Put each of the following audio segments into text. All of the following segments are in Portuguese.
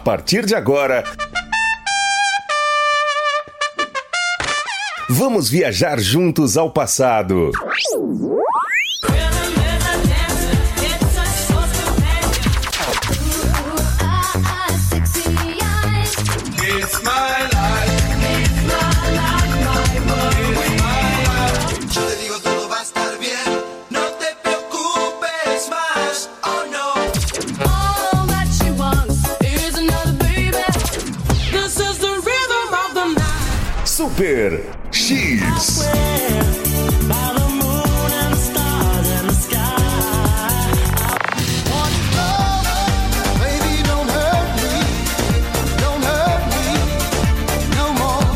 partir de agora. Vamos viajar juntos ao passado.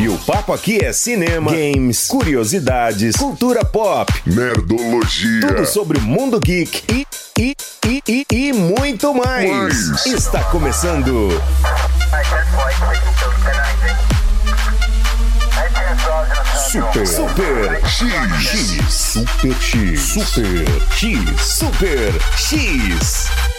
E o papo aqui é cinema, games, curiosidades, cultura pop, Nerdologia. tudo sobre o mundo geek e, e, e, e, e muito mais. Mais. Está começando Super Super X X Super X Super X Super X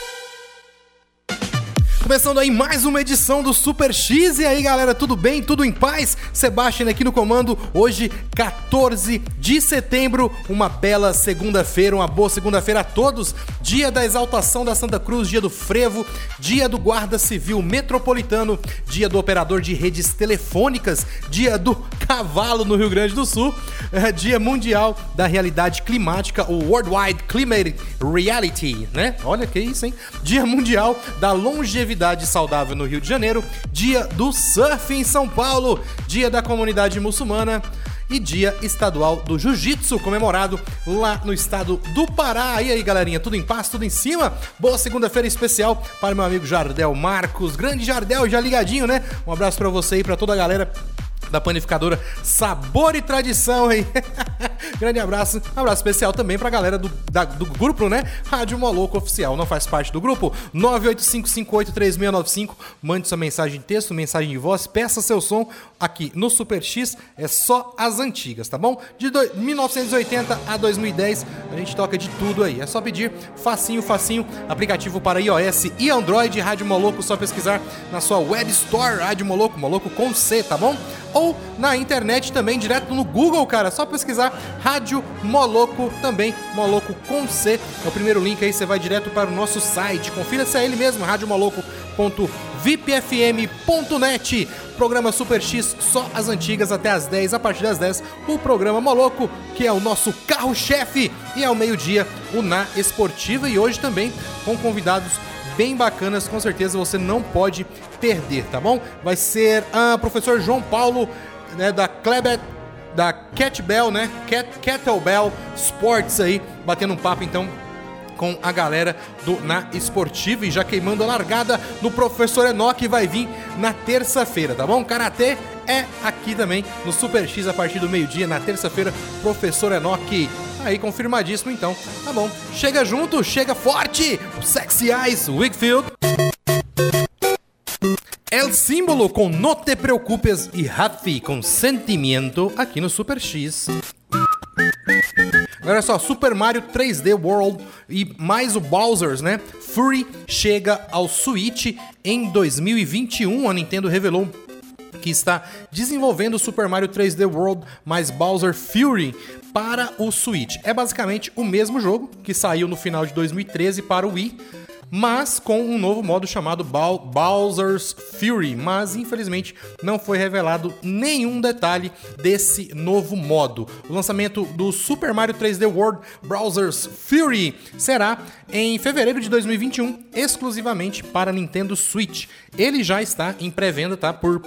Começando aí mais uma edição do Super X. E aí, galera, tudo bem? Tudo em paz? Sebastian aqui no comando. Hoje, 14 de setembro, uma bela segunda-feira, uma boa segunda-feira a todos. Dia da exaltação da Santa Cruz, dia do frevo, dia do Guarda Civil Metropolitano, dia do operador de redes telefônicas, dia do cavalo no Rio Grande do Sul, é, dia mundial da realidade climática, o Worldwide Climate Reality, né? Olha que isso, hein? Dia mundial da longevidade saudável no Rio de Janeiro, dia do surf em São Paulo, dia da comunidade muçulmana e dia estadual do jiu-jitsu comemorado lá no estado do Pará. E aí, galerinha, tudo em paz, tudo em cima? Boa segunda-feira especial para meu amigo Jardel Marcos, grande Jardel, já ligadinho, né? Um abraço para você e para toda a galera da panificadora Sabor e Tradição, hein? Grande abraço. Abraço especial também pra galera do, da- do grupo, né? Rádio Moloco Oficial. Não faz parte do grupo? 985583695. Mande sua mensagem de texto, mensagem de voz, peça seu som aqui no Super X. É só as antigas, tá bom? De doi- 1980 a 2010, a gente toca de tudo aí. É só pedir facinho, facinho. Aplicativo para iOS e Android, Rádio Moloco, só pesquisar na sua web store, Rádio Moloco, Moloco com C, tá bom? Ou na internet também, direto no Google, cara. Só pesquisar Rádio Moloco também, Moloco com C. É o primeiro link aí, você vai direto para o nosso site. Confira se é ele mesmo, radiomoloco.vipfm.net. Programa Super X, só as antigas até as 10. A partir das 10, o programa Moloco, que é o nosso carro-chefe. E ao meio-dia, o Na Esportiva. E hoje também com convidados bem bacanas, com certeza você não pode perder, tá bom? Vai ser o professor João Paulo, né, da Kleber, da Kettlebell, né? Cat, Kettlebell Sports aí, batendo um papo então com a galera do Na Esportiva e já queimando a largada no Professor Enoch vai vir na terça-feira, tá bom? Karatê é aqui também no Super X a partir do meio-dia, na terça-feira, Professor Enoch. Aí, confirmadíssimo então. Tá bom. Chega junto, chega forte! O Sexy Eyes Wigfield. El símbolo com No Te Preocupes e Rafi com Sentimento aqui no Super X. Olha só, Super Mario 3D World e mais o Bowser's, né? Fury chega ao Switch em 2021. A Nintendo revelou que está desenvolvendo Super Mario 3D World mais Bowser Fury para o Switch. É basicamente o mesmo jogo que saiu no final de 2013 para o Wii, mas com um novo modo chamado Bow- Bowser's Fury, mas infelizmente não foi revelado nenhum detalhe desse novo modo. O lançamento do Super Mario 3D World Bowser's Fury será em fevereiro de 2021, exclusivamente para Nintendo Switch. Ele já está em pré-venda, tá? Por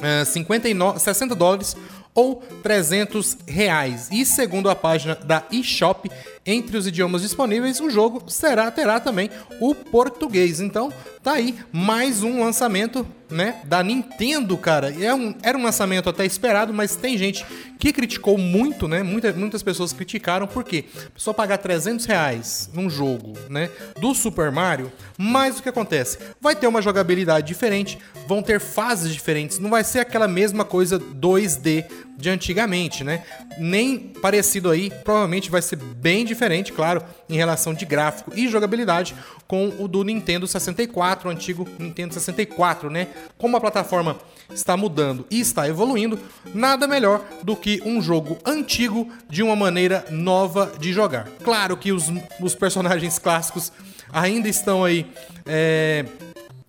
eh, 59, 60 dólares ou 300 reais. E segundo a página da eShop, entre os idiomas disponíveis, o jogo será terá também o português. Então, tá aí mais um lançamento, né, da Nintendo, cara. É um, era um lançamento até esperado, mas tem gente que criticou muito, né? Muita, muitas pessoas criticaram porque pessoa pagar 300 reais num jogo, né, do Super Mario, mas o que acontece? Vai ter uma jogabilidade diferente, vão ter fases diferentes, não vai ser aquela mesma coisa 2D de antigamente, né? Nem parecido aí, provavelmente vai ser bem diferente, claro, em relação de gráfico e jogabilidade com o do Nintendo 64, o antigo Nintendo 64, né? Como a plataforma está mudando e está evoluindo, nada melhor do que um jogo antigo de uma maneira nova de jogar. Claro que os, os personagens clássicos ainda estão aí. É,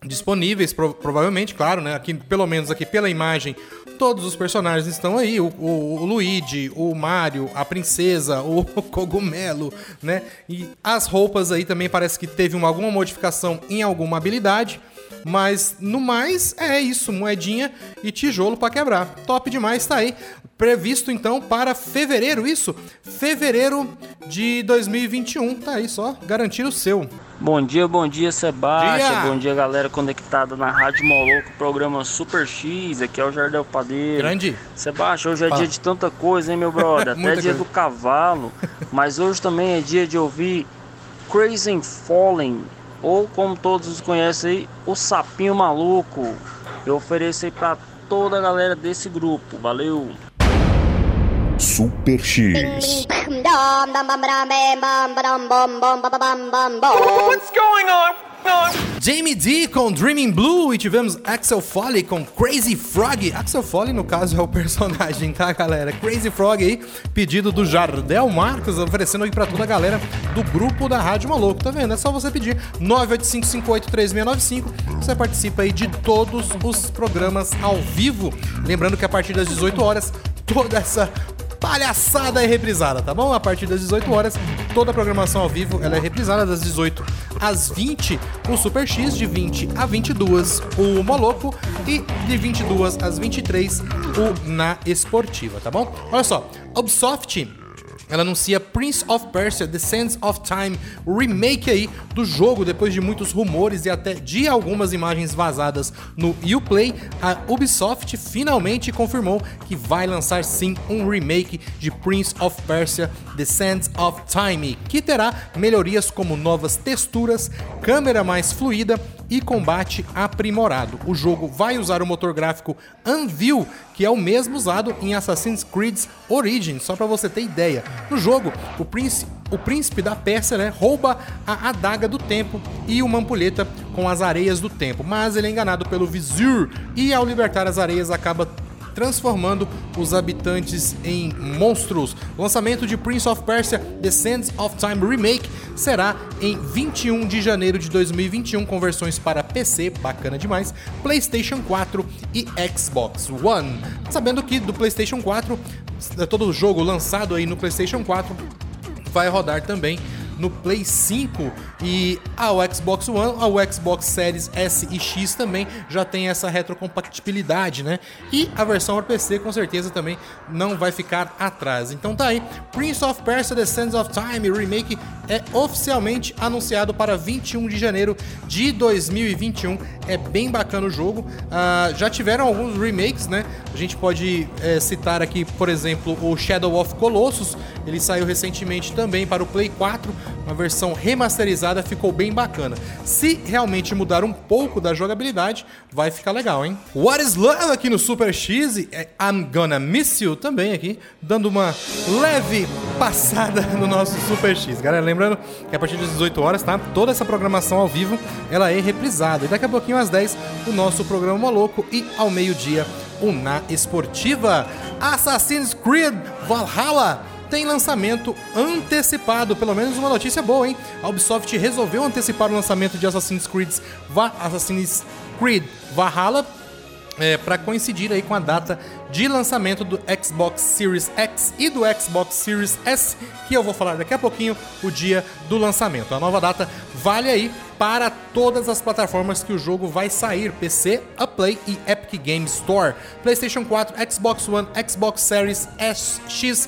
disponíveis, pro, provavelmente, claro, né? Aqui, pelo menos aqui pela imagem, todos os personagens estão aí. O, o, o Luigi, o Mario, a princesa, o, cogumelo, né? E as roupas aí também parece que teve uma, alguma modificação em alguma habilidade. Mas no mais é isso, moedinha e tijolo para quebrar. Top demais, tá aí. Previsto então para fevereiro, isso? Fevereiro de 2021, tá aí só, garantir o seu. Bom dia, bom dia Sebastião, dia. bom dia galera conectada na Rádio Moloco, programa Super X, aqui é o Jardel Padeiro. Grande. Sebastião, hoje é Fala. dia de tanta coisa, hein meu brother, até dia coisa. do cavalo, mas hoje também é dia de ouvir Crazy Falling, ou como todos os conhecem aí, o Sapinho Maluco. Eu ofereço aí pra toda a galera desse grupo, valeu! Super X. What's going on? Jamie D com Dreaming Blue e tivemos Axel Foley com Crazy Frog. Axel Foley, no caso, é o personagem, tá, galera? Crazy Frog aí, pedido do Jardel Marcos, oferecendo aí pra toda a galera do grupo da Rádio Maluco, tá vendo? É só você pedir 985583695. Você participa aí de todos os programas ao vivo. Lembrando que a partir das 18 horas, toda essa palhaçada é reprisada, tá bom? A partir das 18 horas, toda a programação ao vivo ela é reprisada das 18 às 20 o Super X, de 20 a 22 o Moloco e de 22 às 23 o Na Esportiva, tá bom? Olha só, Ubisoft ela anuncia Prince of Persia: The Sands of Time, remake aí do jogo depois de muitos rumores e até de algumas imagens vazadas no Uplay. A Ubisoft finalmente confirmou que vai lançar sim um remake de Prince of Persia: The Sands of Time, que terá melhorias como novas texturas, câmera mais fluida e combate aprimorado. O jogo vai usar o motor gráfico Anvil, que é o mesmo usado em Assassin's Creed Origins, só para você ter ideia. No jogo, o príncipe, o príncipe da Pérsia né, rouba a adaga do tempo e uma ampulheta com as areias do tempo, mas ele é enganado pelo Vizir e ao libertar as areias acaba transformando os habitantes em monstros. O lançamento de Prince of Persia: The Sands of Time Remake será em 21 de janeiro de 2021 com versões para PC, bacana demais, PlayStation 4 e Xbox One. Sabendo que do PlayStation 4, todo o jogo lançado aí no PlayStation 4 vai rodar também no Play 5 e ao Xbox One, ao Xbox Series S e X também já tem essa retrocompatibilidade, né? E a versão para PC com certeza também não vai ficar atrás. Então tá aí, Prince of Persia: The Sands of Time Remake é oficialmente anunciado para 21 de janeiro de 2021. É bem bacana o jogo. Uh, já tiveram alguns remakes, né? A gente pode é, citar aqui, por exemplo, o Shadow of Colossus. Ele saiu recentemente também para o Play 4, uma versão remasterizada, ficou bem bacana. Se realmente mudar um pouco da jogabilidade, vai ficar legal, hein? What is Love aqui no Super X é I'm Gonna Miss You também aqui, dando uma leve passada no nosso Super X. Galera, lembrando que a partir das 18 horas, tá? Toda essa programação ao vivo, ela é reprisada. E daqui a pouquinho às 10, o nosso programa Maluco e ao meio-dia, o Na Esportiva. Assassin's Creed Valhalla tem lançamento antecipado, pelo menos uma notícia boa, hein? A Ubisoft resolveu antecipar o lançamento de Assassin's Creed, Va Assassin's Creed Valhalla é, para coincidir aí com a data de lançamento do Xbox Series X e do Xbox Series S, que eu vou falar daqui a pouquinho, o dia do lançamento. A nova data vale aí para todas as plataformas que o jogo vai sair: PC, a Play e Epic Games Store, PlayStation 4, Xbox One, Xbox Series S, X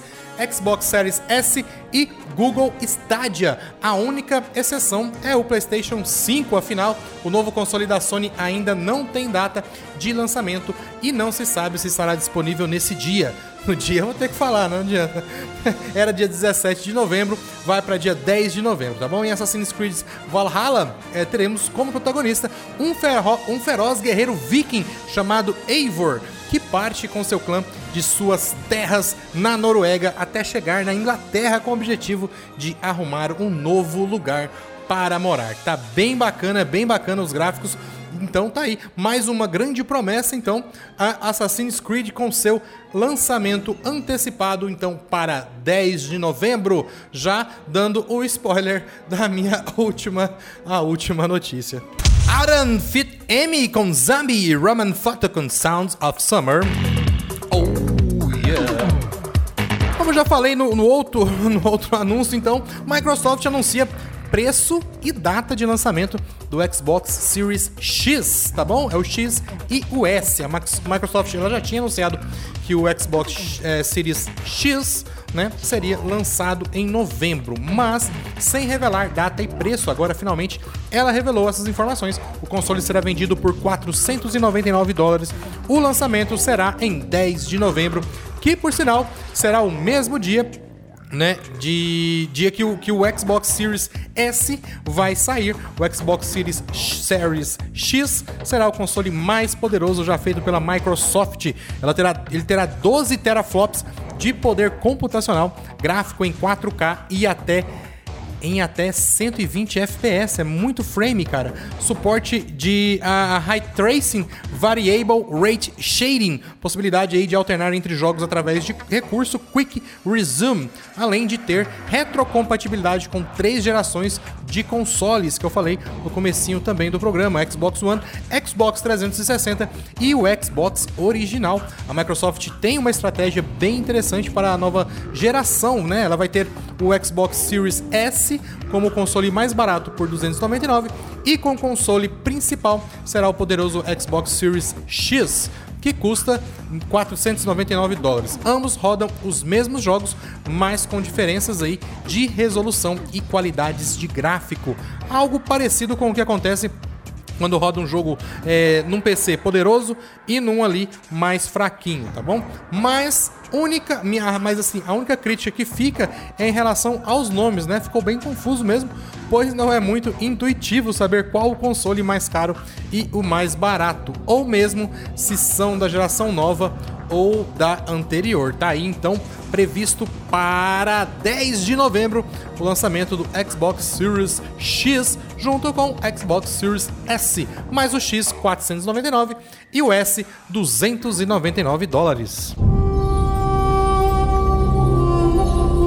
Xbox Series S e Google Stadia. A única exceção é o PlayStation 5, afinal, o novo console da Sony ainda não tem data de lançamento e não se sabe se estará disponível nesse dia. No dia eu vou ter que falar, não adianta. Era dia 17 de novembro, vai para dia 10 de novembro, tá bom? Em Assassin's Creed Valhalla, é, teremos como protagonista um, ferro, um feroz guerreiro viking chamado Eivor que parte com seu clã de suas terras na Noruega até chegar na Inglaterra com o objetivo de arrumar um novo lugar para morar. Tá bem bacana, bem bacana os gráficos. Então tá aí, mais uma grande promessa então, a Assassin's Creed com seu lançamento antecipado então para 10 de novembro, já dando o spoiler da minha última a última notícia. Aran Fit Emmy com Zombie Roman Photo com Sounds of Summer. Oh yeah. Como já falei no, no, outro, no outro anúncio, então, Microsoft anuncia preço e data de lançamento do Xbox Series X, tá bom? É o X e o S. A Microsoft ela já tinha anunciado que o Xbox é, Series X né, seria lançado em novembro, mas sem revelar data e preço. Agora, finalmente, ela revelou essas informações. O console será vendido por 499 dólares. O lançamento será em 10 de novembro, que por sinal será o mesmo dia né, de dia que o, que o Xbox Series S vai sair. O Xbox Series Series X será o console mais poderoso já feito pela Microsoft. Ela terá, ele terá 12 teraflops de poder computacional, gráfico em 4K e até em até 120 FPS, é muito frame, cara. Suporte de uh, High Tracing Variable Rate Shading, possibilidade aí de alternar entre jogos através de recurso Quick Resume, além de ter retrocompatibilidade com três gerações de consoles que eu falei no comecinho também do programa, Xbox One, Xbox 360 e o Xbox original. A Microsoft tem uma estratégia bem interessante para a nova geração, né? Ela vai ter o Xbox Series S como console mais barato por 299 e com console principal será o poderoso Xbox Series X que custa 499 dólares. Ambos rodam os mesmos jogos, mas com diferenças aí de resolução e qualidades de gráfico. Algo parecido com o que acontece quando roda um jogo é, num PC poderoso e num ali mais fraquinho, tá bom? Mas única, minha, mas assim, a única crítica que fica é em relação aos nomes, né? Ficou bem confuso mesmo, pois não é muito intuitivo saber qual o console mais caro e o mais barato, ou mesmo se são da geração nova ou da anterior. Tá aí então previsto para 10 de novembro o lançamento do Xbox Series X junto com o Xbox Series S, mais o X 499 e o S 299 dólares.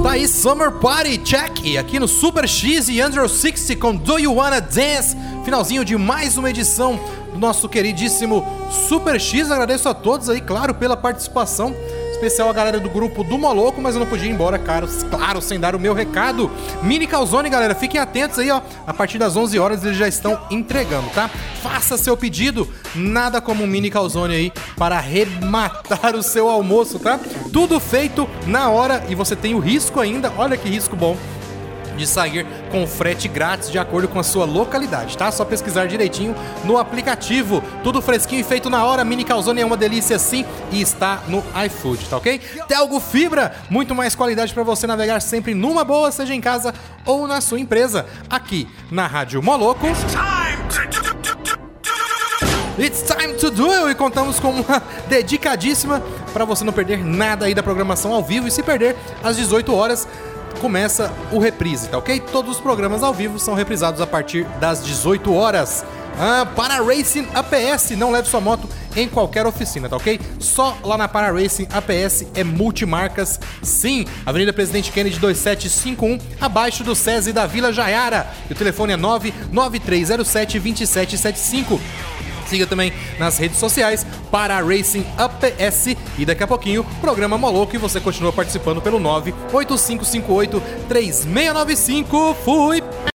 Aí Summer Party Check aqui no Super X e Andrew 60 com Do You Wanna Dance? Finalzinho de mais uma edição do nosso queridíssimo Super X. Agradeço a todos aí, claro, pela participação especial a galera do grupo do Moloco, mas eu não podia ir embora, caro, claro, sem dar o meu recado. Mini Calzone, galera, fiquem atentos aí, ó. A partir das 11 horas eles já estão entregando, tá? Faça seu pedido, nada como um Mini Calzone aí para arrematar o seu almoço, tá? Tudo feito na hora e você tem o risco ainda, olha que risco bom de sair com frete grátis de acordo com a sua localidade, tá? Só pesquisar direitinho no aplicativo. Tudo fresquinho e feito na hora. Mini Calzone é uma delícia sim e está no iFood, tá ok? Telgo Fibra, muito mais qualidade para você navegar sempre numa boa, seja em casa ou na sua empresa. Aqui na Rádio Moloco. It's time to it! E contamos com uma dedicadíssima para você não perder nada aí da programação ao vivo e se perder às 18 horas começa o reprise, tá ok? Todos os programas ao vivo são reprisados a partir das 18 horas. Ah, para Racing APS, não leve sua moto em qualquer oficina, tá ok? Só lá na Para Racing APS é multimarcas, sim. Avenida Presidente Kennedy 2751, abaixo do SESI da Vila Jaiara. E o telefone é 99307 2775. Siga também nas redes sociais para Racing APS e daqui a pouquinho programa Moloco e você continua participando pelo 98558 3695. Fui!